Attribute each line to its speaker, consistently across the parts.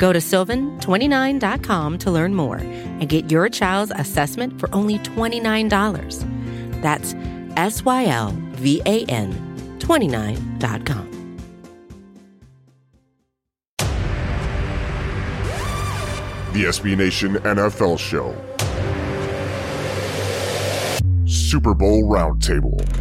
Speaker 1: Go to sylvan29.com to learn more and get your child's assessment for only $29. That's S Y L V A N 29.com.
Speaker 2: The SB Nation NFL Show. Super Bowl Roundtable.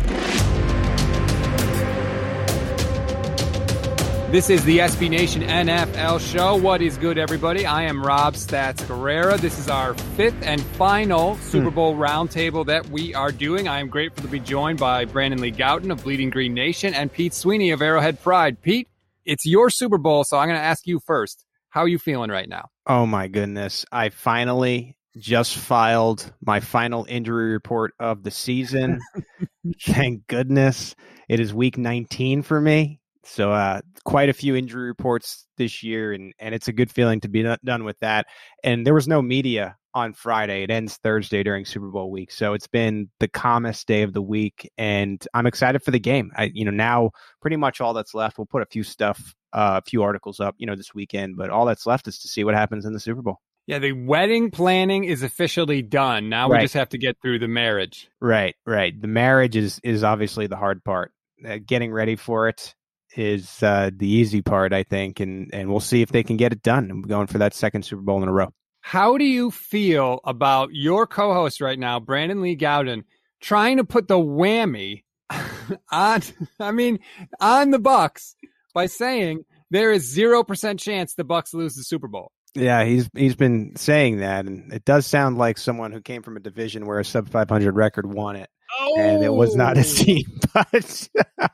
Speaker 3: This is the SB Nation NFL show. What is good, everybody? I am Rob Stats Guerrera. This is our fifth and final hmm. Super Bowl roundtable that we are doing. I am grateful to be joined by Brandon Lee Gowton of Bleeding Green Nation and Pete Sweeney of Arrowhead Pride. Pete, it's your Super Bowl, so I'm going to ask you first. How are you feeling right now?
Speaker 4: Oh my goodness. I finally just filed my final injury report of the season. Thank goodness. It is week 19 for me. So uh quite a few injury reports this year and and it's a good feeling to be done with that. And there was no media on Friday. It ends Thursday during Super Bowl week. So it's been the calmest day of the week and I'm excited for the game. I you know now pretty much all that's left. We'll put a few stuff uh, a few articles up, you know, this weekend, but all that's left is to see what happens in the Super Bowl.
Speaker 3: Yeah, the wedding planning is officially done. Now
Speaker 4: Right.
Speaker 3: we just have to get through the marriage.
Speaker 4: Right, right. The marriage is is obviously the hard part. Uh, getting ready for it is uh, the easy part, I think, and and we'll see if they can get it done. I'm going for that second Super Bowl in a row.
Speaker 3: How do you feel about your co-host right now, Brandon Lee Gowton, trying to put the whammy on I mean, on the Bucks by saying there is 0% chance the Bucks lose the Super Bowl?
Speaker 4: Yeah, he's he's been saying that, and it does sound like someone who came from a division where a sub 500 record won it, and it was not his team. But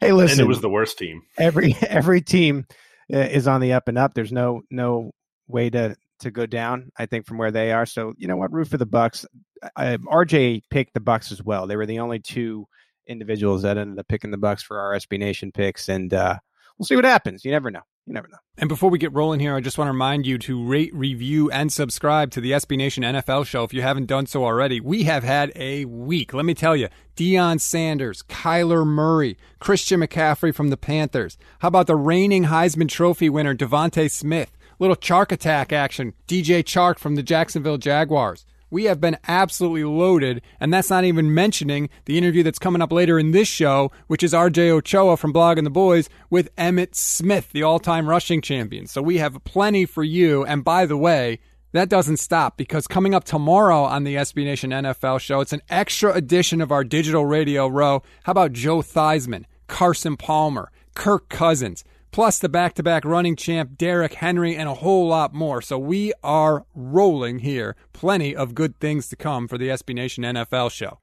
Speaker 4: hey, listen,
Speaker 5: and it was the worst team.
Speaker 4: every every team uh, is on the up and up. There's no no way to to go down. I think from where they are. So you know what, root for the Bucks. I, RJ picked the Bucks as well. They were the only two individuals that ended up picking the Bucks for our SB Nation picks, and uh, we'll see what happens. You never know. You never know.
Speaker 3: And before we get rolling here, I just want to remind you to rate, review, and subscribe to the SB Nation NFL show if you haven't done so already. We have had a week. Let me tell you Deion Sanders, Kyler Murray, Christian McCaffrey from the Panthers. How about the reigning Heisman Trophy winner, DeVonta Smith? Little Chark attack action, DJ Chark from the Jacksonville Jaguars. We have been absolutely loaded, and that's not even mentioning the interview that's coming up later in this show, which is RJ Ochoa from Blogging the Boys with Emmitt Smith, the all time rushing champion. So we have plenty for you. And by the way, that doesn't stop because coming up tomorrow on the SB Nation NFL show, it's an extra edition of our digital radio row. How about Joe Theismann, Carson Palmer, Kirk Cousins? Plus the back to back running champ Derrick Henry, and a whole lot more. So we are rolling here. Plenty of good things to come for the SB Nation NFL show.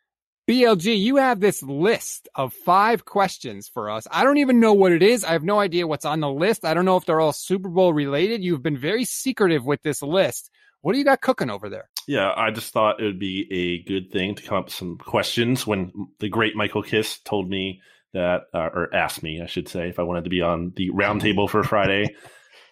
Speaker 3: BLG, you have this list of five questions for us. I don't even know what it is. I have no idea what's on the list. I don't know if they're all Super Bowl related. You've been very secretive with this list. What do you got cooking over there?
Speaker 5: Yeah, I just thought it would be a good thing to come up with some questions when the great Michael Kiss told me that, uh, or asked me, I should say, if I wanted to be on the roundtable for Friday.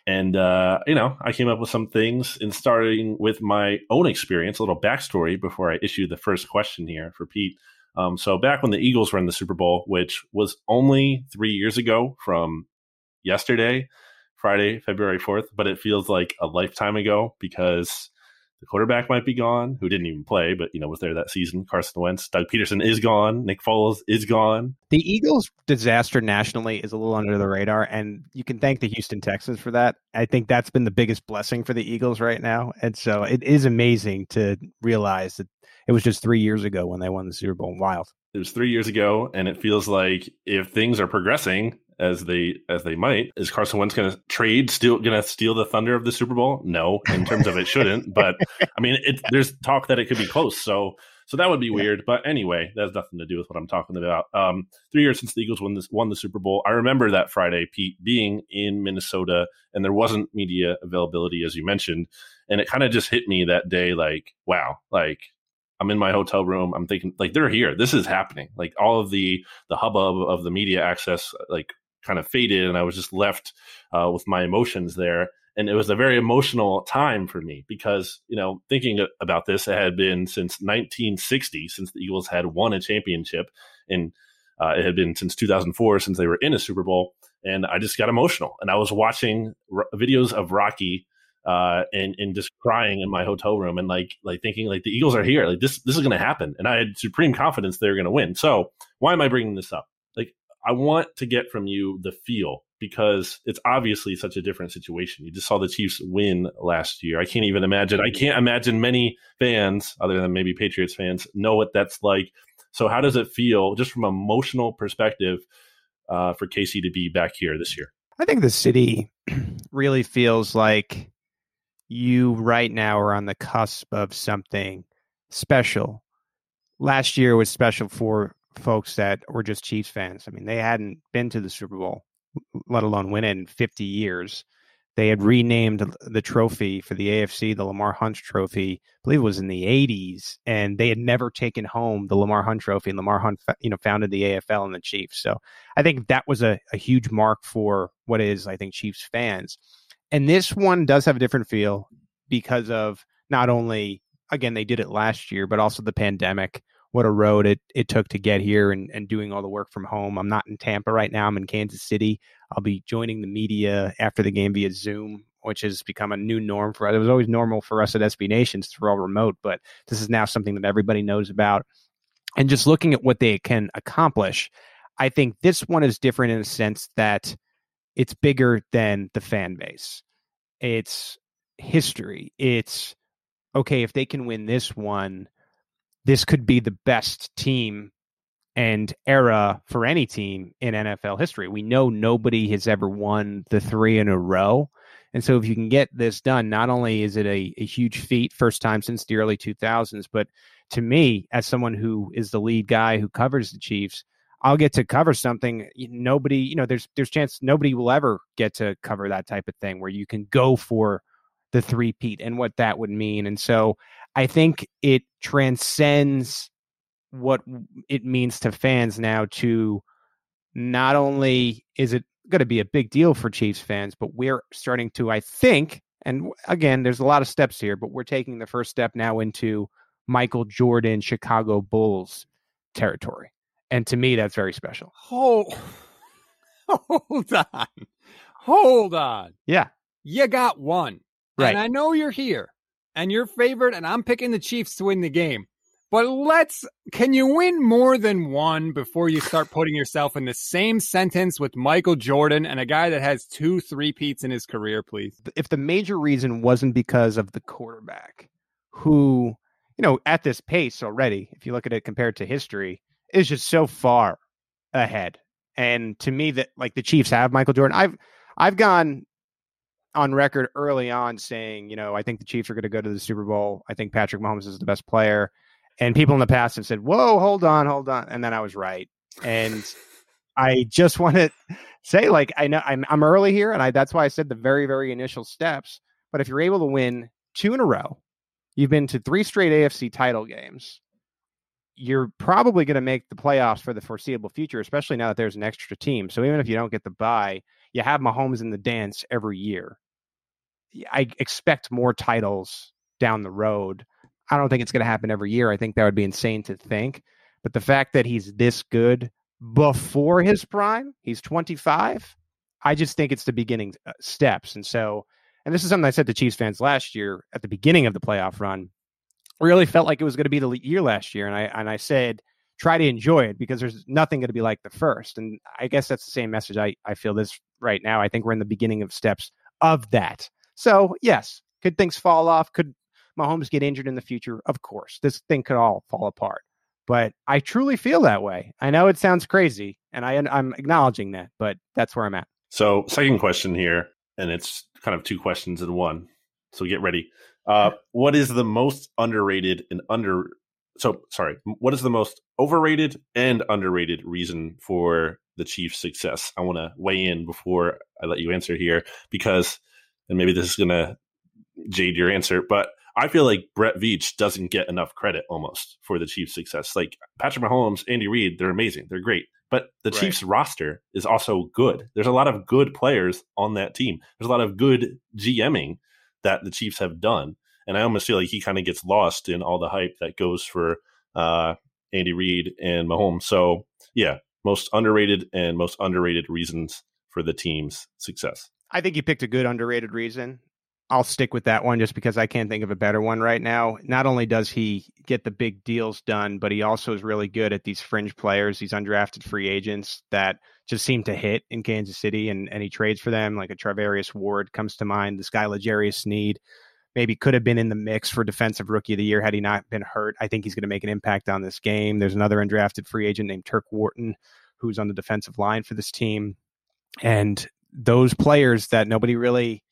Speaker 5: And, uh, you know, I came up with some things and starting with my own experience, a little backstory before I issue the first question here for Pete. Um, so back when the Eagles were in the Super Bowl, which was only three years ago from yesterday, Friday, February 4th, but it feels like a lifetime ago because the quarterback might be gone, who didn't even play, but you know was there that season. Carson Wentz, Doug Pederson is gone, Nick Foles is gone.
Speaker 4: The Eagles' disaster nationally is a little under the radar, and you can thank the Houston Texans for that. I think that's been the biggest blessing for the Eagles right now, and so it is amazing to realize that it was just three years ago when they won the Super Bowl. Wild.
Speaker 5: It was three years ago, and it feels like if things are progressing as they as they might, is Carson Wentz going to trade? Still going to steal the thunder of the Super Bowl? No, in terms of it shouldn't. But I mean, it, there's talk that it could be close. So so that would be weird. But anyway, that has nothing to do with what I'm talking about. Um, three years since the Eagles won this won the Super Bowl. I remember that Friday, Pete, being in Minnesota, and there wasn't media availability as you mentioned. And it kind of just hit me that day, like, wow, like I'm in my hotel room. I'm thinking like they're here. This is happening. Like all of the the hubbub of the media access like kind of faded, and I was just left uh, with my emotions there. And it was a very emotional time for me because you know thinking about this, it had been since 1960 since the Eagles had won a championship, and uh, it had been since 2004 since they were in a Super Bowl. And I just got emotional, and I was watching r- videos of Rocky uh, and and just crying in my hotel room and like like thinking like the Eagles are here, like this this is going to happen, and I had supreme confidence they were going to win. So why am I bringing this up? I want to get from you the feel because it's obviously such a different situation. You just saw the Chiefs win last year. I can't even imagine. I can't imagine many fans, other than maybe Patriots fans, know what that's like. So how does it feel, just from an emotional perspective, uh, for KC to be back here this year?
Speaker 4: I think the city really feels like you right now are on the cusp of something special. Last year was special for folks that were just Chiefs fans. I mean, they hadn't been to the Super Bowl, let alone win it in 50 years. They had renamed the trophy for the AFC, the Lamar Hunt Trophy. I believe it was in the 80s, and they had never taken home the Lamar Hunt Trophy. And Lamar Hunt, you know, founded the AFL and the Chiefs. So I think that was a, a huge mark for what is, I think, Chiefs fans. And this one does have a different feel because of not only again they did it last year, but also the pandemic. What a road it, it took to get here and, and doing all the work from home. I'm not in Tampa right now. I'm in Kansas City. I'll be joining the media after the game via Zoom, which has become a new norm for us. It was always normal for us at SB Nations to all remote, but this is now something that everybody knows about. And just looking at what they can accomplish, I think this one is different in a sense that it's bigger than the fan base. It's history. It's okay, if they can win this one, this could be the best team and era for any team in NFL history. We know nobody has ever won the three in a row. And so if you can get this done, not only is it a, a huge feat, first time since the early 2000s, but to me, as someone who is the lead guy who covers the Chiefs, I'll get to cover something nobody, you know, there's there's chance nobody will ever get to cover that type of thing where you can go for the three peat and what that would mean. And so I think it transcends what it means to fans now to not only is it going to be a big deal for Chiefs fans, but we're starting to, I think, and again, there's a lot of steps here, but we're taking the first step now into Michael Jordan, Chicago Bulls territory. And to me, that's very special.
Speaker 3: Hold, hold on. Hold on.
Speaker 4: Yeah.
Speaker 3: You got one.
Speaker 4: Right.
Speaker 3: And I know you're here and you're favored, and I'm picking the Chiefs to win the game. But let's, can you win more than one before you start putting yourself in the same sentence with Michael Jordan and a guy that has two three peats in his career, please?
Speaker 4: If the major reason wasn't because of the quarterback, who, you know, at this pace already, if you look at it compared to history, is just so far ahead. And to me, that like the Chiefs have Michael Jordan. I've I've gone on record early on saying, you know, I think the Chiefs are going to go to the Super Bowl. I think Patrick Mahomes is the best player. And people in the past have said, "Whoa, hold on, hold on," and then I was right. And I just want to say, like, I know I'm, I'm early here, and I that's why I said the very, very initial steps. But if you're able to win two in a row, you've been to three straight AFC title games. You're probably going to make the playoffs for the foreseeable future, especially now that there's an extra team. So even if you don't get the bye, you have Mahomes in the dance every year. I expect more titles down the road. I don't think it's going to happen every year. I think that would be insane to think. But the fact that he's this good before his prime, he's 25, I just think it's the beginning uh, steps. And so, and this is something I said to Chiefs fans last year at the beginning of the playoff run. Really felt like it was going to be the year last year, and I and I said try to enjoy it because there's nothing going to be like the first. And I guess that's the same message I, I feel this right now. I think we're in the beginning of steps of that. So, yes, could things fall off? Could Mahomes get injured in the future? Of course. This thing could all fall apart. But I truly feel that way. I know it sounds crazy, and I, I'm acknowledging that, but that's where I'm at.
Speaker 5: So, second question here, and it's kind of two questions in one. So, get ready. Uh, what is the most underrated and under so sorry, what is the most overrated and underrated reason for the Chiefs' success? I want to weigh in before I let you answer here because, and maybe this is going to jade your answer, but I feel like Brett Veach doesn't get enough credit almost for the Chiefs' success. Like Patrick Mahomes, Andy Reid, they're amazing, they're great, but the right. Chiefs roster is also good. There's a lot of good players on that team. There's a lot of good GMing that the Chiefs have done, and I almost feel like he kind of gets lost in all the hype that goes for uh, Andy Reid and Mahomes. So yeah, most underrated and most underrated reasons for the team's success.
Speaker 4: I think you picked a good underrated reason. I'll stick with that one just because I can't think of a better one right now. Not only does he get the big deals done, but he also is really good at these fringe players, these undrafted free agents that just seem to hit in Kansas City and, and he trades for them. Like a Charvarius Ward comes to mind. This guy, L'Jarius Sneed, maybe could have been in the mix for defensive rookie of the year had he not been hurt. I think he's going to make an impact on this game. There's another undrafted free agent named Turk Wharton who's on the defensive line for this team. And those players that nobody really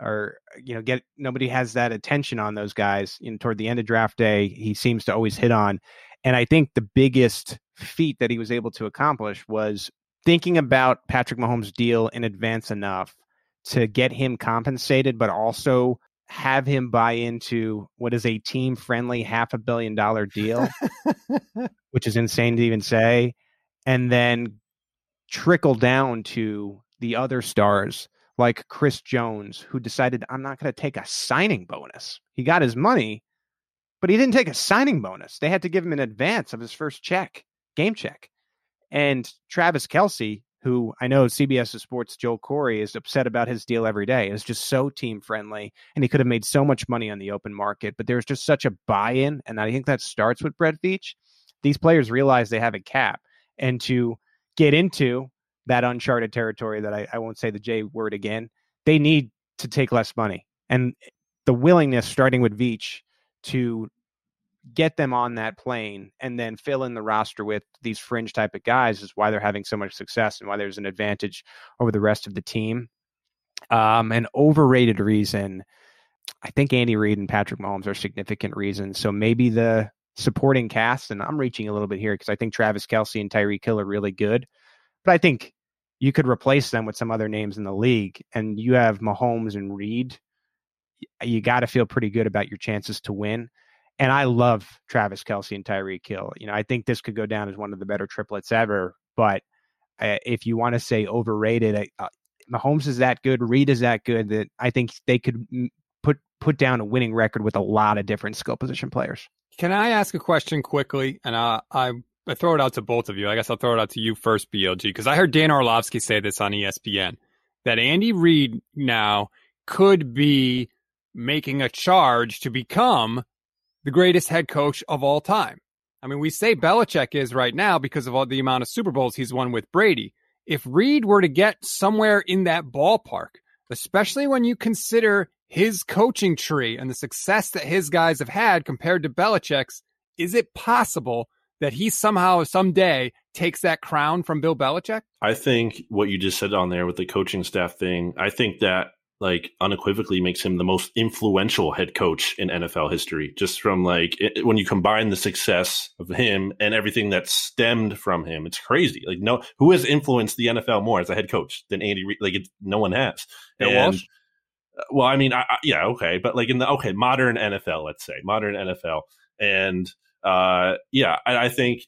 Speaker 4: or you know get nobody has that attention on those guys you know toward the end of draft day he seems to always hit on. And i think the biggest feat that he was able to accomplish was thinking about patrick mahomes deal in advance enough to get him compensated but also have him buy into what is a team friendly half a billion dollar deal which is insane to even say and then trickle down to the other stars like Chris Jones, who decided, I'm not going to take a signing bonus. He got his money, but he didn't take a signing bonus. They had to give him an advance of his first check, game check. And Travis Kelce, who I know CBS Sports Joel Corry is upset about his deal every day, is just so team friendly. And he could have made so much money on the open market, but there's just such a buy in. And I think that starts with Brett Veach. These players realize they have a cap. And to get into that uncharted territory that I, I won't say the J word again, they need to take less money. And the willingness, starting with Veach, to get them on that plane and then fill in the roster with these fringe type of guys is why they're having so much success and why there's an advantage over the rest of the team. Um, an overrated reason, I think Andy Reid and Patrick Mahomes are significant reasons. So maybe the supporting cast, and I'm reaching a little bit here because I think Travis Kelce and Tyreek Hill are really good. But I think you could replace them with some other names in the league, and you have Mahomes and Reid. You got to feel pretty good about your chances to win. And I love Travis Kelce and Tyreek Hill. You know, I think this could go down as one of the better triplets ever. But uh, if you want to say overrated, uh, Mahomes is that good, Reid is that good that I think they could put put down a winning record with a lot of different skill position players.
Speaker 3: Can I ask a question quickly? And uh, I I throw it out to both of you. I guess I'll throw it out to you first, BLG, because I heard Dan Orlovsky say this on ESPN that Andy Reid now could be making a charge to become the greatest head coach of all time. I mean, we say Belichick is right now because of all the amount of Super Bowls he's won with Brady. If Reid were to get somewhere in that ballpark, especially when you consider his coaching tree and the success that his guys have had compared to Belichick's, is it possible that he somehow someday takes that crown from Bill Belichick?
Speaker 5: I think what you just said on there with the coaching staff thing, I think that like unequivocally makes him the most influential head coach in NFL history. Just from like it, when you combine the success of him and everything that stemmed from him, it's crazy. Like no, who has influenced the NFL more as a head coach than Andy Reid? Like it, no one has.
Speaker 3: And, Walsh?
Speaker 5: Uh, well, I mean, I, I, yeah, okay, but like in the okay modern NFL, let's say modern NFL, and uh, yeah, I, I think.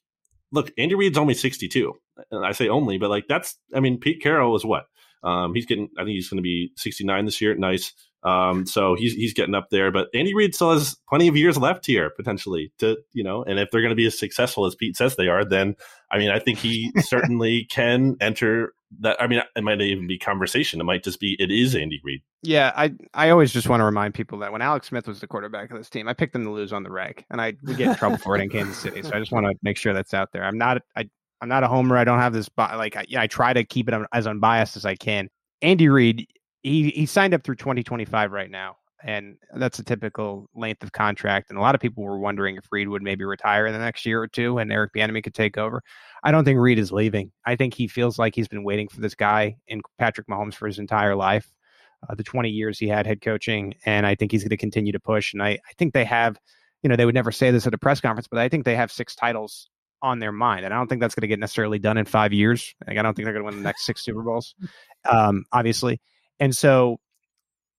Speaker 5: Look, Andy Reid's only sixty-two. And I say only, but like that's. I mean, Pete Carroll is what? Um, he's getting. I think he's going to be sixty-nine this year. Nice. Um, so he's he's getting up there, but Andy Reid still has plenty of years left here potentially to you know, and if they're going to be as successful as Pete says they are, then I mean, I think he certainly can enter that. I mean, it might even be conversation. It might just be it is Andy Reid.
Speaker 4: Yeah, I I always just want to remind people that when Alex Smith was the quarterback of this team, I picked them to lose on the reg, and I would get in trouble for it in Kansas City. So I just want to make sure that's out there. I'm not I I'm not a homer. I don't have this like I, I try to keep it as unbiased as I can. Andy Reid, he he signed up through 2025 right now, and that's a typical length of contract. And a lot of people were wondering if Reid would maybe retire in the next year or two, and Eric Bieniemy could take over. I don't think Reid is leaving. I think he feels like he's been waiting for this guy in Patrick Mahomes for his entire life, uh, the 20 years he had head coaching, and I think he's going to continue to push. And I I think they have, you know, they would never say this at a press conference, but I think they have six titles on their mind. And I don't think that's going to get necessarily done in five years. Like, I don't think they're going to win the next six Super Bowls, um, obviously. And so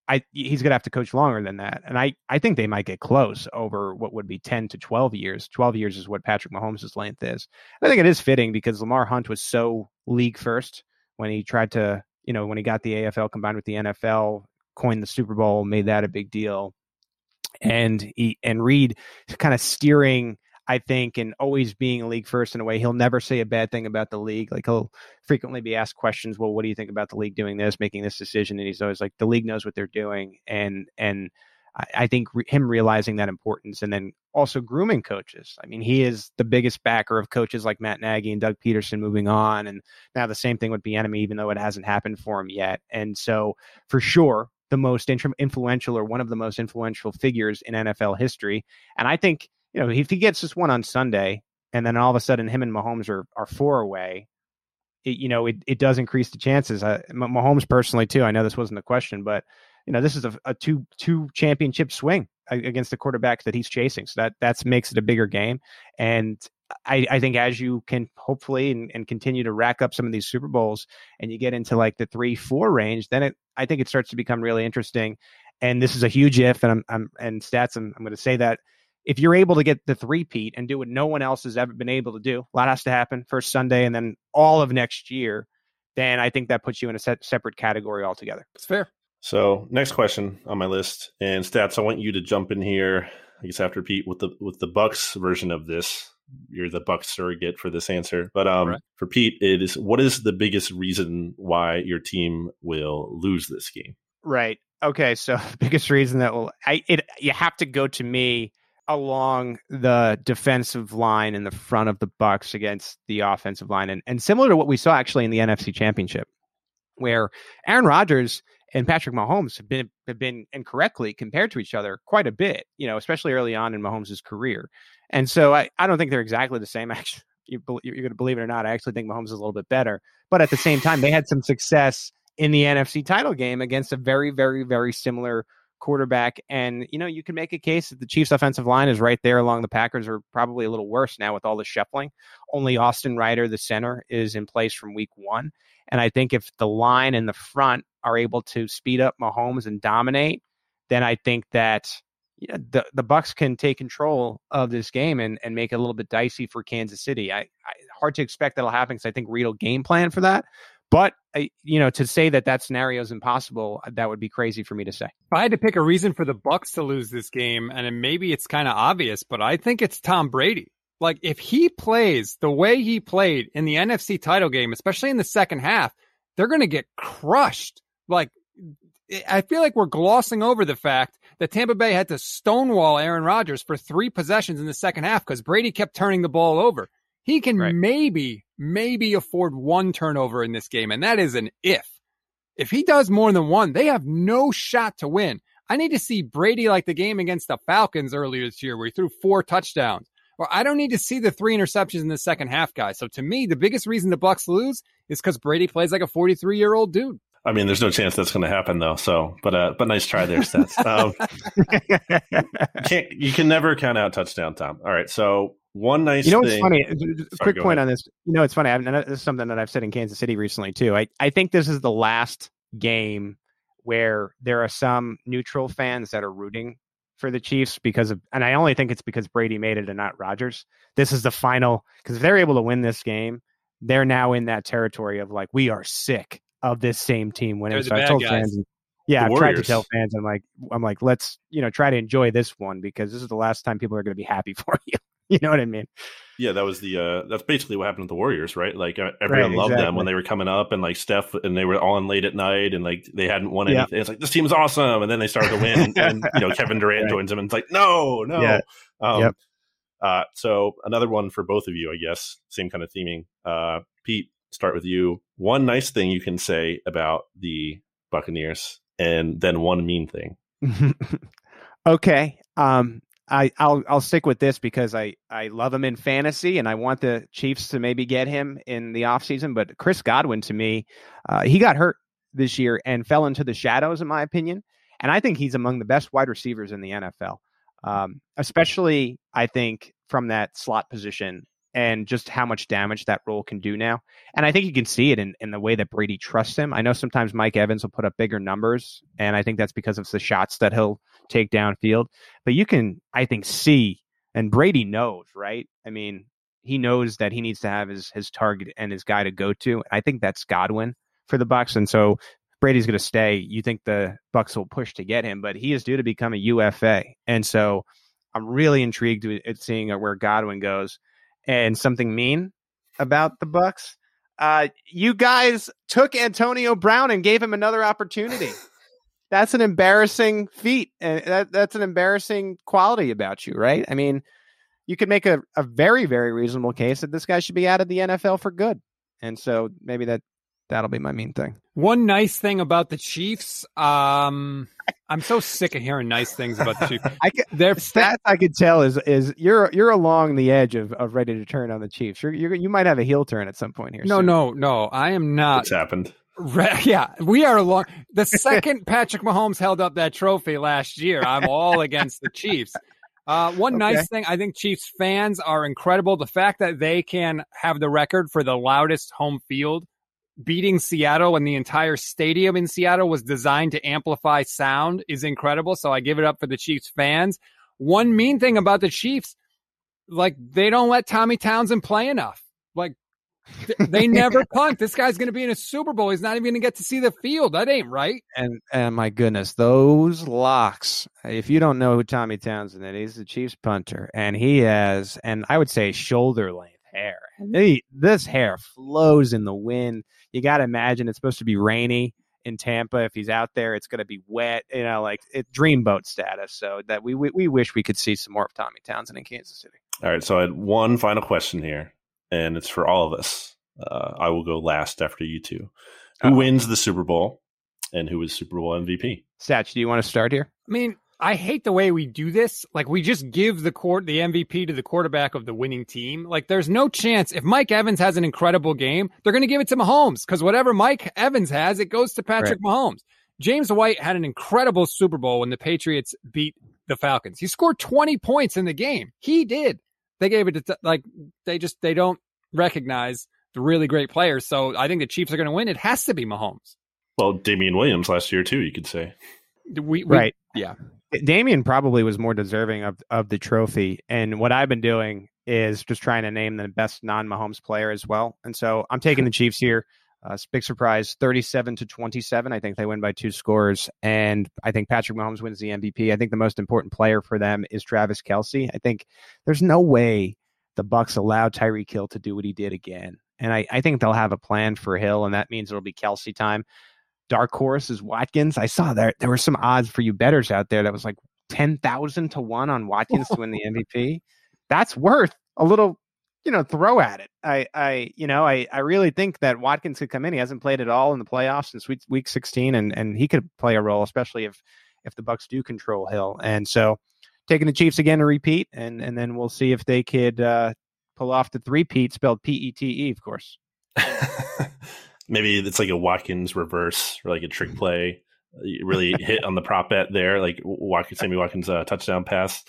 Speaker 4: I he's going to have to coach longer than that, and I I think they might get close over what would be ten to twelve years. Twelve years is what Patrick Mahomes' length is. I think it is fitting because Lamar Hunt was so league first when he tried to, you know, when he got the AFL combined with the NFL, coined the Super Bowl, made that a big deal, and he and Reid kind of steering I think, and always being a league first in a way. He'll never say a bad thing about the league. Like he'll frequently be asked questions. Well, what do you think about the league doing this, making this decision? And he's always like, the league knows what they're doing, and and I, think re- him realizing that importance, and then also grooming coaches. I mean, he is the biggest backer of coaches like Matt Nagy and Doug Pederson moving on, and now the same thing with Bieniemy, even though it hasn't happened for him yet. And so, for sure, the most influential or one of the most influential figures in NFL history. And I think you know, if he gets this one on Sunday and then all of a sudden him and Mahomes are, are four away, it, you know, it, it does increase the chances. Uh, Mahomes personally too. I know this wasn't the question, but you know, this is a, a two two championship swing against the quarterback that he's chasing. So that that's makes it a bigger game. And I, I think as you can hopefully and, and, continue to rack up some of these Super Bowls and you get into like the three four range, then it I think it starts to become really interesting. And this is a huge if, and I'm, I'm and stats. I'm, I'm going to say that if you're able to get the three-peat and do what no one else has ever been able to do, a lot has to happen first Sunday and then all of next year, then I think that puts you in a set, separate category altogether.
Speaker 3: It's fair.
Speaker 5: So next question on my list and stats. I want you to jump in here. I guess after Pete with the with the Bucks version of this. You're the Bucks surrogate for this answer, but um, right. for Pete, it is what is the biggest reason why your team will lose this game?
Speaker 4: Right. Okay. So biggest reason that will I it you have to go to me along the defensive line in the front of the Bucks against the offensive line, and, and similar to what we saw actually in the NFC Championship, where Aaron Rodgers and Patrick Mahomes have been have been incorrectly compared to each other quite a bit, you know, especially early on in Mahomes' career. And so I, I don't think they're exactly the same. Actually, you, you're going to believe it or not, I actually think Mahomes is a little bit better. But at the same time, they had some success in the NFC title game against a very, very, very similar quarterback. And, you know, you can make a case that the Chiefs' offensive line is right there along the Packers, are probably a little worse now with all the shuffling. Only Austin Reiter, the center, is in place from week one. And I think if the line and the front are able to speed up Mahomes and dominate, then I think that know, the the Bucks can take control of this game and, and make it a little bit dicey for Kansas City. I, I hard to expect that'll happen because I think Reid will game plan for that. But you know, to say that that scenario is impossible, uh, that would be crazy for me to say.
Speaker 3: If I had to pick a reason for the Bucks to lose this game, and maybe it's kind of obvious, but I think it's Tom Brady. Like if he plays the way he played in the NFC title game, especially in the second half, they're going to get crushed. Like I feel like we're glossing over the fact that Tampa Bay had to stonewall Aaron Rodgers for three possessions in the second half because Brady kept turning the ball over. He can right. maybe, maybe afford one turnover in this game, and that is an if. If he does more than one, they have no shot to win. I need to see Brady like the game against the Falcons earlier this year where he threw four touchdowns. Or I don't need to see the three interceptions in the second half, guys. So to me, the biggest reason the Bucks lose is because Brady plays like a 43 year old dude.
Speaker 5: I mean, there's no chance that's going to happen though. So, but uh, but nice try there, Stats. Um, you, can't, you can never count out touchdown, Tom. All right, so one nice.
Speaker 4: You know
Speaker 5: what's
Speaker 4: funny? Sorry, quick point ahead. on this. You know, it's funny. I've, this is something that I've said in Kansas City recently too. I I think this is the last game where there are some neutral fans that are rooting for the Chiefs because of, and I only think it's because Brady made it and not Rodgers. This is the final because if they're able to win this game, they're now in that territory of like we are sick of this same team winning.
Speaker 3: So I told guys. fans,
Speaker 4: yeah, I've tried to tell fans, I'm like, I'm like, let's you know try to enjoy this one because this is the last time people are going to be happy for you. you know what I mean?
Speaker 5: Yeah, that was the uh that's basically what happened with the Warriors, right? Like uh, everyone right, loved exactly. them when they were coming up and like Steph and they were on late at night and like they hadn't won anything. It's like this team's awesome and then they started to win and, and you know Kevin Durant right. joins them and it's like no, no. Yeah. Um yep. uh so another one for both of you, I guess, same kind of theming. Uh Pete, start with you. One nice thing you can say about the Buccaneers and then one mean thing.
Speaker 4: okay. Um I, I'll I'll stick with this because I, I love him in fantasy and I want the Chiefs to maybe get him in the offseason. But Chris Godwin, to me, uh, he got hurt this year and fell into the shadows, in my opinion. And I think he's among the best wide receivers in the NFL, um, especially I think from that slot position. and just how much damage that role can do now. And I think you can see it in, in the way that Brady trusts him. I know sometimes Mike Evans will put up bigger numbers, and I think that's because of the shots that he'll take downfield. But you can, I think, see, and Brady knows, right? I mean, he knows that he needs to have his his target and his guy to go to. I think that's Godwin for the Bucks, and so Brady's going to stay. You think the Bucks will push to get him, but he is due to become a UFA, and so I'm really intrigued at seeing where Godwin goes. And something mean about the Bucks. uh, you guys took Antonio Brown and gave him another opportunity. That's an embarrassing feat, and that, that's an embarrassing quality about you, right? I mean, you could make a, a very very reasonable case that this guy should be out of the NFL for good, and so maybe that that'll be my main thing.
Speaker 3: One nice thing about the Chiefs, um, I'm so sick of hearing nice things about the Chiefs.
Speaker 4: I can, Their stats I could tell is is you're you're along the edge of, of ready to turn on the Chiefs. You're, you're you might have a heel turn at some point here.
Speaker 3: No,
Speaker 4: soon.
Speaker 3: no, no. I am not.
Speaker 5: It's happened?
Speaker 3: Yeah, we are long. The second Patrick Mahomes held up that trophy last year, I'm all against the Chiefs. Uh, one okay. nice thing, I think Chiefs fans are incredible. The fact that they can have the record for the loudest home field, beating Seattle and the entire stadium in Seattle was designed to amplify sound is incredible. So I give it up for the Chiefs fans. One mean thing about the Chiefs, like they don't let Tommy Townsend play enough. Like they never punt. This guy's going to be in a Super Bowl. He's not even going to get to see the field. That ain't right.
Speaker 4: And and my goodness, those locks. If you don't know who Tommy Townsend is, he's the Chiefs punter, and he has, and I would say shoulder length hair. Mm-hmm. He, this hair flows in the wind. You got to imagine it's supposed to be rainy in Tampa. If he's out there, it's going to be wet. You know, like it, dreamboat status. So that we, we we wish we could see some more of Tommy Townsend in Kansas City.
Speaker 5: All right, so I had one final question here and it's for all of us. Uh, I will go last after you two. Who uh wins the Super Bowl and who is Super Bowl MVP?
Speaker 4: Satch, do you want to start here?
Speaker 3: I mean, I hate the way we do this. Like we just give the court the MVP to the quarterback of the winning team. Like there's no chance if Mike Evans has an incredible game, they're going to give it to Mahomes because whatever Mike Evans has, it goes to Patrick right. Mahomes. James White had an incredible Super Bowl when the Patriots beat the Falcons. He scored 20 points in the game. He did. They gave it to like they just they don't recognize the really great players. So I think the Chiefs are going to win. It has to be Mahomes.
Speaker 5: Well, Damien Williams last year too. You could say.
Speaker 3: We, we
Speaker 4: right.
Speaker 3: Yeah.
Speaker 4: Damien probably was more deserving of of the trophy. And what I've been doing is just trying to name the best non Mahomes player as well. And so I'm taking the Chiefs here. Uh, big surprise, 37 to 27. I think they win by two scores. And I think Patrick Mahomes wins the MVP. I think the most important player for them is Travis Kelce. I think there's no way the Bucks allow Tyreek Hill to do what he did again. And I, I think they'll have a plan for Hill, and that means it'll be Kelce time. Dark horse is Watkins. I saw there there were some odds for you betters out there that was like ten thousand to one on Watkins to win the MVP. That's worth a little you know, throw at it. I, I, you know, I, I really think that Watkins could come in. He hasn't played at all in the playoffs since week, week 16, and and he could play a role, especially if if the Bucks do control Hill. And so, taking the Chiefs again to repeat, and and then we'll see if they could uh, pull off the three Pete spelled P E T E, of course.
Speaker 5: Maybe it's like a Watkins reverse or like a trick play. You really hit on the prop bet there, like Watkins, Sammy Watkins uh, touchdown pass.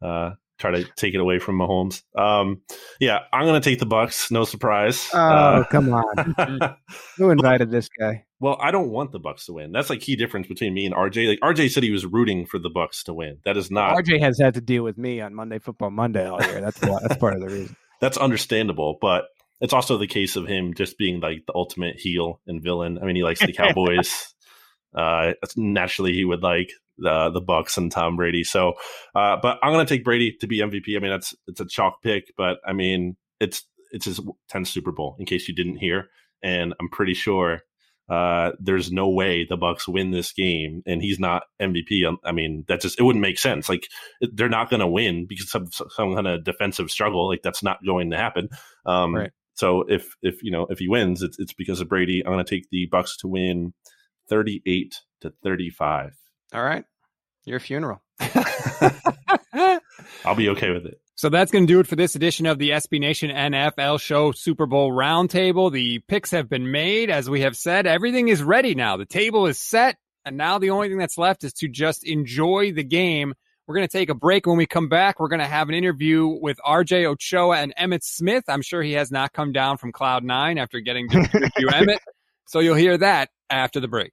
Speaker 5: Uh, try to take it away from Mahomes. Um, yeah, I'm going to take the Bucks. No surprise.
Speaker 4: Oh, uh, come on! Who invited this guy?
Speaker 5: Well, I don't want the Bucks to win. That's like key difference between me and RJ. Like RJ said, he was rooting for the Bucks to win. That is not.
Speaker 4: RJ has had to deal with me on Monday Football Monday all year. That's that's part of the reason.
Speaker 5: That's understandable, but it's also the case of him just being like the ultimate heel and villain. I mean, he likes the Cowboys. uh, naturally, he would like the the Bucs and Tom Brady. So, uh, but I'm going to take Brady to be MVP. I mean, that's it's a chalk pick, but I mean, it's it's his 10th Super Bowl. In case you didn't hear, and I'm pretty sure uh, there's no way the Bucks win this game and he's not MVP. Um, I mean, that just it wouldn't make sense. Like they're not going to win because of some kind of defensive struggle. Like that's not going to happen. Um, right. So if if you know if he wins, it's it's because of Brady. I'm going to take the Bucks to win 38 to 35.
Speaker 4: All right. Your funeral.
Speaker 5: I'll be okay with it.
Speaker 3: So that's going to do it for this edition of the SB Nation NFL Show Super Bowl Roundtable. The picks have been made. As we have said, everything is ready now. The table is set. And now the only thing that's left is to just enjoy the game We're going to take a break. When we come back, we're going to have an interview with RJ Ochoa and Emmitt Smith. I'm sure he has not come down from Cloud Nine after getting to interview Emmitt. So you'll hear that after the break.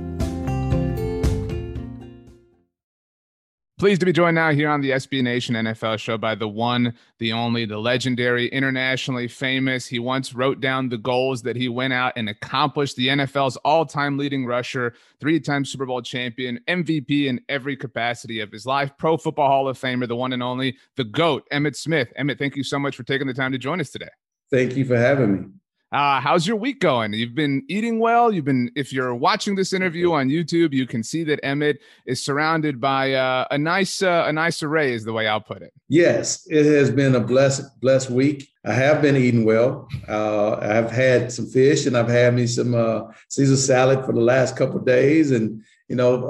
Speaker 6: Pleased to be joined now here on the SB Nation NFL show by the one, the only, the legendary, internationally famous. He once wrote down the goals that he went out and accomplished. The NFL's all time leading rusher, three time Super Bowl champion, MVP in every capacity of his life, Pro Football Hall of Famer, the one and only, the GOAT, Emmitt Smith. Emmitt, thank you so much for taking the time to join us today.
Speaker 7: Thank you for having me.
Speaker 6: Uh, how's your week going? You've been eating well. You've been, if you're watching this interview on YouTube, you can see that Emmitt is surrounded by uh, a nice, uh, a nice array, is the way I'll put it.
Speaker 7: Yes, it has been a blessed, blessed week. I have been eating well. Uh, I've had some fish, and I've had me some uh, Caesar salad for the last couple of days, and you know,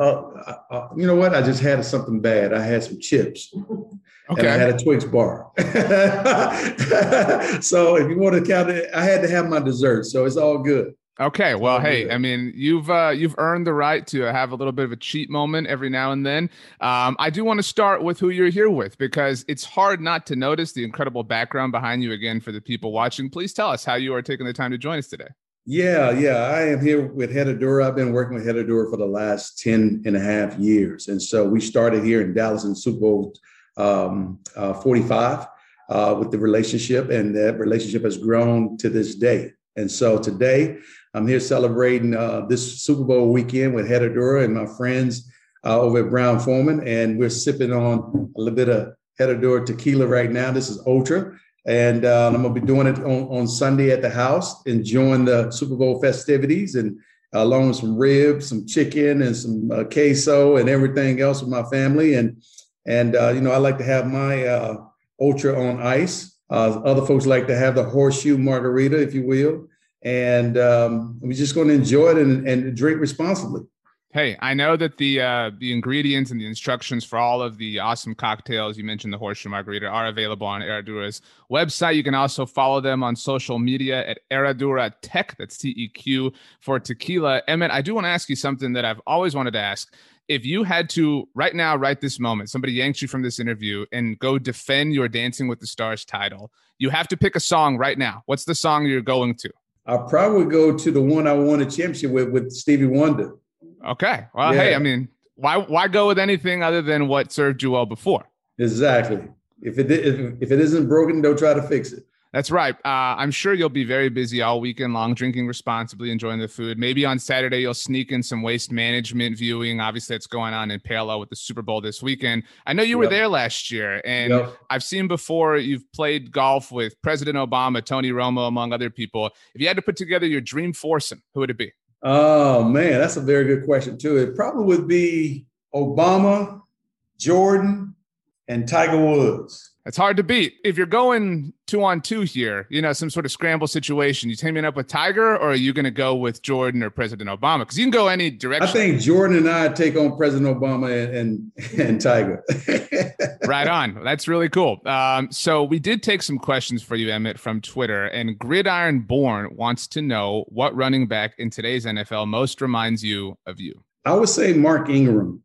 Speaker 7: uh, you know what? I just had something bad. I had some chips. Okay. And I had a Twix bar. so if you want to count it, I had to have my dessert. So it's all good.
Speaker 6: Okay, well, hey, I mean, you've uh, you've earned the right to have a little bit of a cheat moment every now and then. Um, I do want to start with who you're here with because it's hard not to notice the incredible background behind you. Again, for the people watching, please tell us how you are taking the time to join us today.
Speaker 7: Yeah, yeah, I am here with Herradura. I've been working with Herradura for the last 10 and a half years, and so we started here in Dallas in Super Bowl um, uh, 45 uh, with the relationship, and that relationship has grown to this day. And so today, I'm here celebrating uh, this Super Bowl weekend with Herradura and my friends uh, over at Brown Forman, and we're sipping on a little bit of Herradura tequila right now. This is Ultra. And uh, I'm to be doing it on, on Sunday at the house, enjoying the Super Bowl festivities and uh, along with some ribs, some chicken, and some uh, queso and everything else with my family. And and, uh, you know, I like to have my uh, ultra on ice. Uh, other folks like to have the horseshoe margarita, if you will. And um, we're just going to enjoy it and, and drink responsibly.
Speaker 6: Hey, I know that the uh, the ingredients and the instructions for all of the awesome cocktails you mentioned, the horseshoe margarita, are available on Herradura's website. You can also follow them on social media at Herradura Teq. That's T E Q for tequila. Emmitt, I do want to ask you something that I've always wanted to ask if you had to right now, right this moment, somebody yanks you from this interview and go defend your Dancing with the Stars title, you have to pick a song right now. What's the song you're going to?
Speaker 7: I'll probably go to the one I won a championship with with Stevie Wonder.
Speaker 6: Okay. Well, yeah. hey, I mean, why why go with anything other than what served you well before?
Speaker 7: Exactly. If it if, if it isn't broken, don't try to fix it.
Speaker 6: That's right. Uh, I'm sure you'll be very busy all weekend long, drinking responsibly, enjoying the food. Maybe on Saturday you'll sneak in some waste management viewing. Obviously, it's going on in parallel with the Super Bowl this weekend. I know you yep. were there last year, and yep. I've seen before you've played golf with President Obama, Tony Romo, among other people. If you had to put together your dream foursome, who would it be?
Speaker 7: Oh man, that's a very good question too. It probably would be Obama, Jordan, and Tiger Woods.
Speaker 6: It's hard to beat. If you're going two on two here, you know, some sort of scramble situation, you teaming up with Tiger or are you going to go with Jordan or President Obama? Because you can go any direction.
Speaker 7: I think Jordan and I take on President Obama and, and, and Tiger.
Speaker 6: right on. That's really cool. Um, so we did take some questions for you, Emmitt, from Twitter. And Gridiron Born wants to know what running back in today's NFL most reminds you of you.
Speaker 7: I would say Mark Ingram.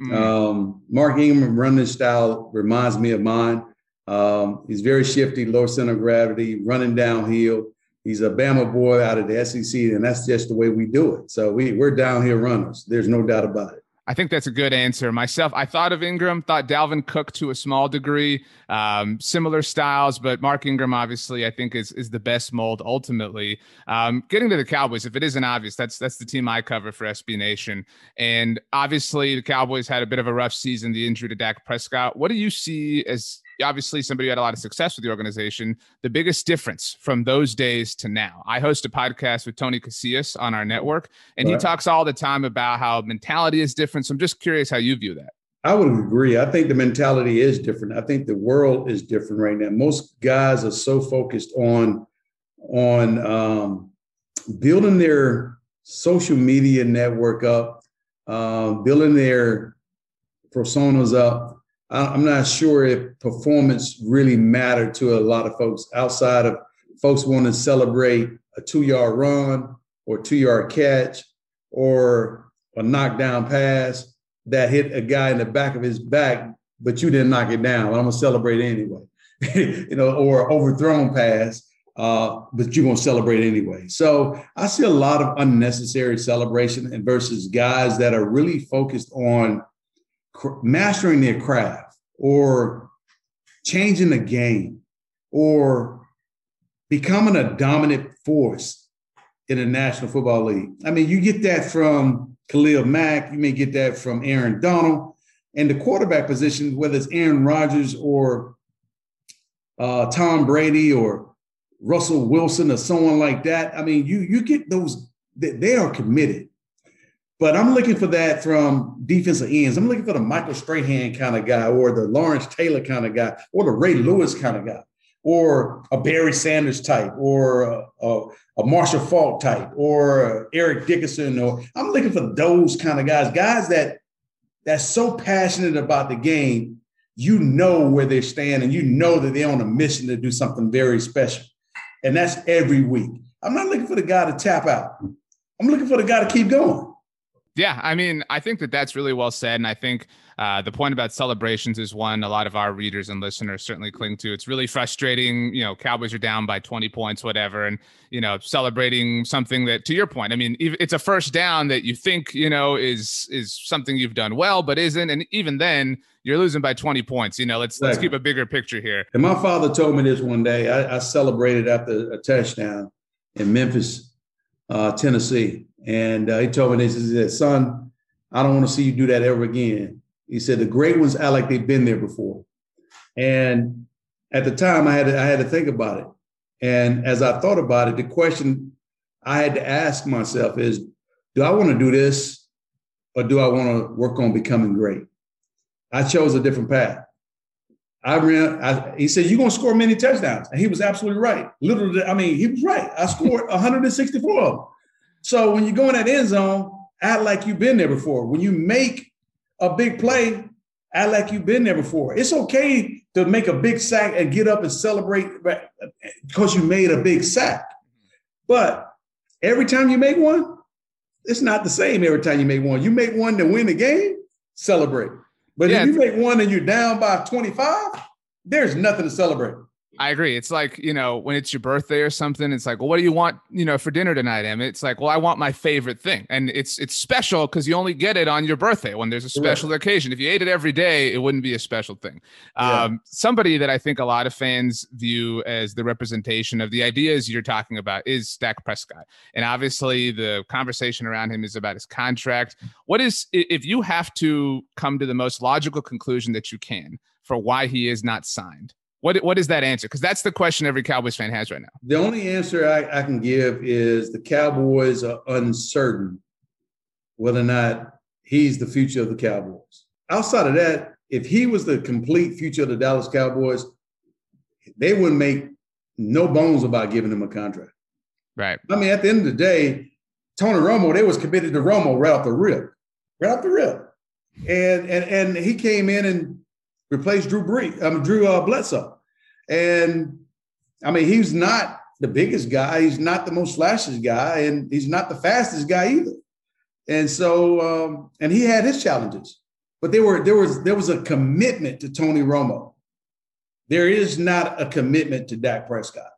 Speaker 7: Mm. Um, Mark Ingram running style reminds me of mine. Um, he's very shifty, low center of gravity, running downhill. He's a Bama boy out of the SEC, and that's just the way we do it. So we, we're downhill runners. There's no doubt about it.
Speaker 6: I think that's a good answer. Myself, I thought of Ingram, thought Dalvin Cook to a small degree, um, similar styles, but Mark Ingram obviously I think is is the best mold ultimately. Um, getting to the Cowboys, if it isn't obvious, that's that's the team I cover for SB Nation, and obviously the Cowboys had a bit of a rough season, the injury to Dak Prescott. What do you see as obviously somebody who had a lot of success with the organization. The biggest difference from those days to now. I host a podcast with Tony Casillas on our network, and he talks all the time about how mentality is different. So I'm just curious how you view that.
Speaker 7: I would agree. I think the mentality is different. I think the world is different right now. Most guys are so focused on on um, building their social media network up, uh, building their personas up, I'm not sure if performance really mattered to a lot of folks outside of folks want to celebrate a two yard run or two yard catch or a knockdown pass that hit a guy in the back of his back, but you didn't knock it down. I'm gonna celebrate anyway, you know, or overthrown pass, uh, but you're gonna celebrate anyway. So I see a lot of unnecessary celebration and versus guys that are really focused on mastering their craft or changing the game or becoming a dominant force in the National Football League. I mean, you get that from Khalil Mack, you may get that from Aaron Donald, and the quarterback position, whether it's Aaron Rodgers or uh, Tom Brady or Russell Wilson or someone like that. I mean, you you get those; they are committed. But I'm looking for that from defensive ends. I'm looking for the Michael Strahan kind of guy, or the Lawrence Taylor kind of guy, or the Ray Lewis kind of guy, or a Barry Sanders type, or a, a, a Marshall Faulk type, or Eric Dickerson. Or I'm looking for those kind of guys, guys that that's so passionate about the game. You know where they stand, and you know that they're on a mission to do something very special, and that's every week. I'm not looking for the guy to tap out. I'm looking for the guy to keep going.
Speaker 6: Yeah, I mean, I think that that's really well said, and I think uh, the point about celebrations is one a lot of our readers and listeners certainly cling to. It's really frustrating. You know, Cowboys are down by 20 points, whatever, and you know, celebrating something that, to your point, I mean, it's a first down that you think you know is is something you've done well, but isn't, and even then, you're losing by 20 points. You know, let's let's keep a bigger picture here.
Speaker 7: And my father told me this one day. I, I celebrated after a touchdown in Memphis, uh, Tennessee and uh, he told me he said, son, I don't want to see you do that ever again. He said, the great ones act like they've been there before. And at the time I had to, I had to think about it. And as I thought about it, the question I had to ask myself is, do I want to do this or do I want to work on becoming great? I chose a different path. I ran, I, he said, you're to score many touchdowns. And he was absolutely right. Literally, I mean, he was right. I scored 164 of them. So when you go in that end zone, act like you've been there before. When you make a big play, act like you've been there before. It's okay to make a big sack and get up and celebrate because you made a big sack. But every time you make one, it's not the same every time you make one. You make one to win the game, celebrate. But yeah, if you make one and you're down by 25, there's nothing to celebrate.
Speaker 6: I agree. It's like, you know, when it's your birthday or something, it's like, well, what do you want, you know, for dinner tonight, Em? It's like, well, I want my favorite thing. And it's it's special because you only get it on your birthday when there's a special right. occasion. If you ate it every day, it wouldn't be a special thing. Yeah. Um, somebody that I think a lot of fans view as the representation of the ideas you're talking about is Dak Prescott. And obviously the conversation around him is about his contract. What is if you have to come to the most logical conclusion that you can for why he is not signed? What what is that answer? Because that's the question every Cowboys fan has right now.
Speaker 7: The only answer I, I can give is the Cowboys are uncertain whether or not he's the future of the Cowboys. Outside of that, if he was the complete future of the Dallas Cowboys, they wouldn't make no bones about giving him a contract.
Speaker 6: Right.
Speaker 7: I mean, at the end of the day, Tony Romo, they was committed to Romo right off the rip, right off the rip, and and and he came in and replaced Drew Brees, um, Drew uh, Bledsoe. And I mean, he's not the biggest guy. He's not the most flashiest guy, and he's not the fastest guy either. And so, um, and he had his challenges, but there were there was there was a commitment to Tony Romo. there is not a commitment to Dak Prescott.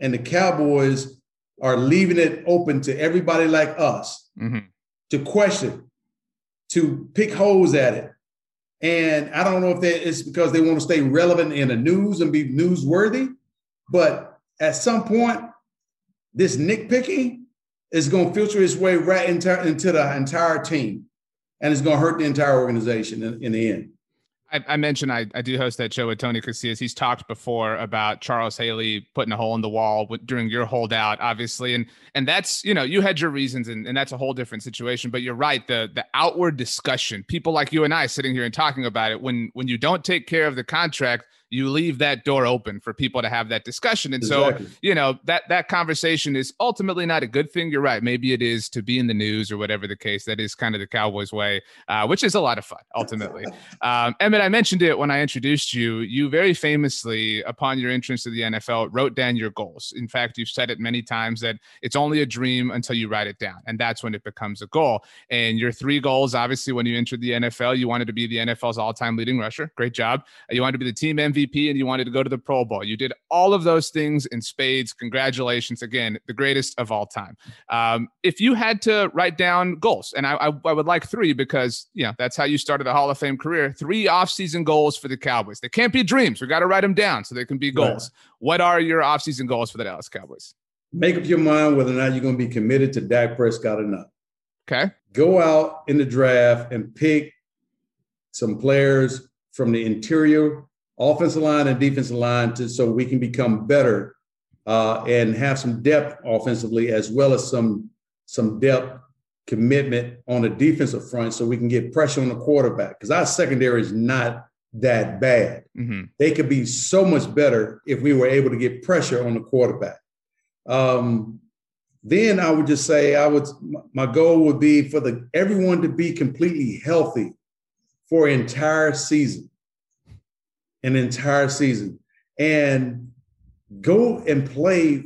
Speaker 7: And the Cowboys are leaving it open to everybody like us mm-hmm. to question, to pick holes at it. And I don't know if that is because they want to stay relevant in the news and be newsworthy, but at some point, this nitpicking is going to filter its way right into, into the entire team, and it's going to hurt the entire organization in, in the end.
Speaker 6: I, I, mentioned I, I do host that show with Tony Casillas. He's talked before about Charles Haley putting a hole in the wall during your holdout, obviously, and and that's you know you had your reasons, and, and that's a whole different situation. But you're right the the outward discussion, people like you and I sitting here and talking about it, when when you don't take care of the contract, you leave that door open for people to have that discussion. And exactly. so, you know, that that conversation is ultimately not a good thing. You're right. Maybe it is to be in the news or whatever the case. That is kind of the Cowboys way, uh, which is a lot of fun ultimately. um, Emmitt, I mentioned it when I introduced you. You very famously, upon your entrance to the NFL, wrote down your goals. In fact, you've said it many times that it's only a dream until you write it down, and that's when it becomes a goal. And your three goals, obviously, when you entered the NFL, you wanted to be the NFL's all-time leading rusher. Great job. You wanted to be the team MVP MVP and you wanted to go to the Pro Bowl. You did all of those things in spades. Congratulations again, the greatest of all time. Um, if you had to write down goals, and I, I, I, would like three because you know that's how you started a Hall of Fame career. Three offseason goals for the Cowboys. They can't be dreams. We got to write them down so they can be goals. Right. What are your offseason goals for the Dallas Cowboys?
Speaker 7: Make up your mind whether or not you're going to be committed to Dak Prescott or not.
Speaker 6: Okay.
Speaker 7: Go out in the draft and pick some players from the interior offensive line and defensive line to so we can become better uh, and have some depth offensively as well as some some depth commitment on the defensive front so we can get pressure on the quarterback because our secondary is not that bad. Mm-hmm. They could be so much better if we were able to get pressure on the quarterback. Um, then I would just say I would my goal would be for the everyone to be completely healthy for entire season an entire season and go and play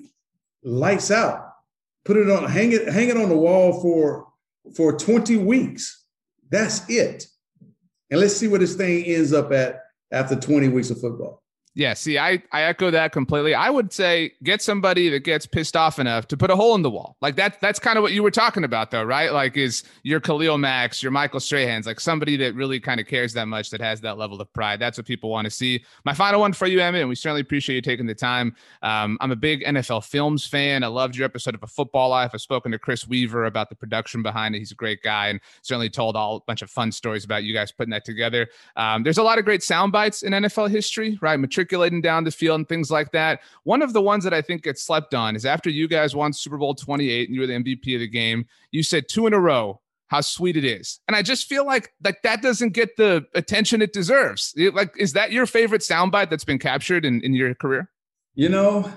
Speaker 7: lights out. Put it on, hang it, hang it on the wall for for 20 weeks. That's it. And let's see where this thing ends up at after 20 weeks of football.
Speaker 6: Yeah, see, I, I echo that completely. I would say get somebody that gets pissed off enough to put a hole in the wall. Like that that's kind of what you were talking about though, right? Like is your Khalil Macks, your Michael Strahans, like somebody that really kind of cares that much, that has that level of pride. That's what people want to see. My final one for you, Emmitt, and we certainly appreciate you taking the time. Um, I'm a big NFL films fan. I loved your episode of A Football Life. I've spoken to Chris Weaver about the production behind it. He's a great guy and certainly told all a bunch of fun stories about you guys putting that together. Um, there's a lot of great sound bites in NFL history, right? Matriculating down the field and things like that. One of the ones that I think gets slept on is after you guys won Super Bowl 28 and you were the MVP of the game, you said two in a row how sweet it is. And I just feel like like that doesn't get the attention it deserves. Like, is that your favorite soundbite that's been captured in, in your career?
Speaker 7: You know,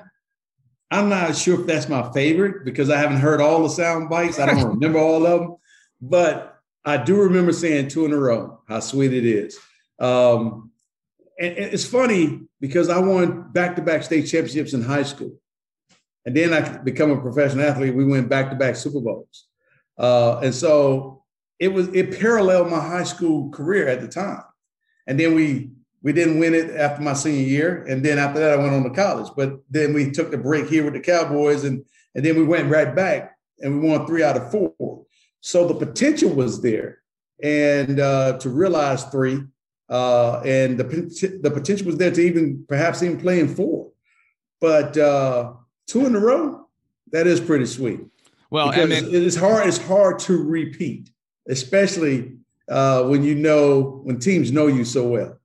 Speaker 7: I'm not sure if that's my favorite because I haven't heard all the sound bites. I don't remember all of them, but I do remember saying two in a row, how sweet it is. Um, and it's funny because I won back-to-back state championships in high school, and then I become a professional athlete. We went back-to-back Super Bowls, uh, and so it was it paralleled my high school career at the time. And then we we didn't win it after my senior year, and then after that I went on to college. But then we took the break here with the Cowboys, and and then we went right back and we won three out of four. So the potential was there, and uh, to realize three uh, and the the potential was there to even perhaps even play in four, but uh, two in a row that is pretty sweet.
Speaker 6: Well,
Speaker 7: because it's hard. It's hard to repeat, especially uh, when you know when teams know you so well.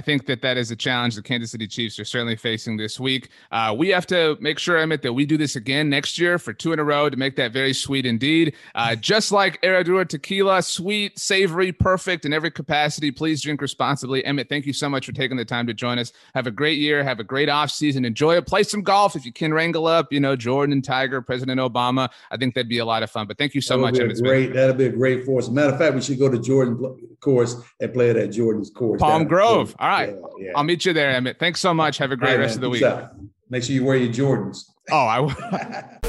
Speaker 6: I think that that is a challenge the Kansas City Chiefs are certainly facing this week. Uh, we have to make sure, Emmitt, that we do this again next year for two in a row to make that very sweet indeed. Uh, just like Herradura tequila, sweet, savory, perfect in every capacity. Please drink responsibly. Emmitt, thank you so much for taking the time to join us. Have a great year. Have a great off season. Enjoy it. Play some golf if you can wrangle up, you know, Jordan and Tiger, President Obama. I think that'd be a lot of fun. But thank you so
Speaker 7: that
Speaker 6: much,
Speaker 7: Emmitt. Great. That'll be a great force. Matter of fact, we should go to Jordan course and play it at Jordan's course.
Speaker 6: Palm Grove. All right. Yeah, yeah. I'll meet you there, Emmitt. Thanks so much. Have a great right, rest man. of the week.
Speaker 7: Make sure you wear your Jordans.
Speaker 6: Oh, I will.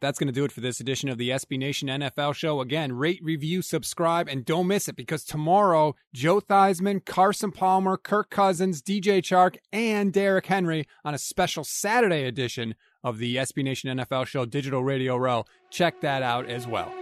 Speaker 3: That's going to do it for this edition of the SB Nation NFL show. Again, rate, review, subscribe, and don't miss it because tomorrow, Joe Theismann, Carson Palmer, Kirk Cousins, DJ Chark, and Derrick Henry on a special Saturday edition of the SB Nation NFL show, Digital Radio Row. Check that out as well.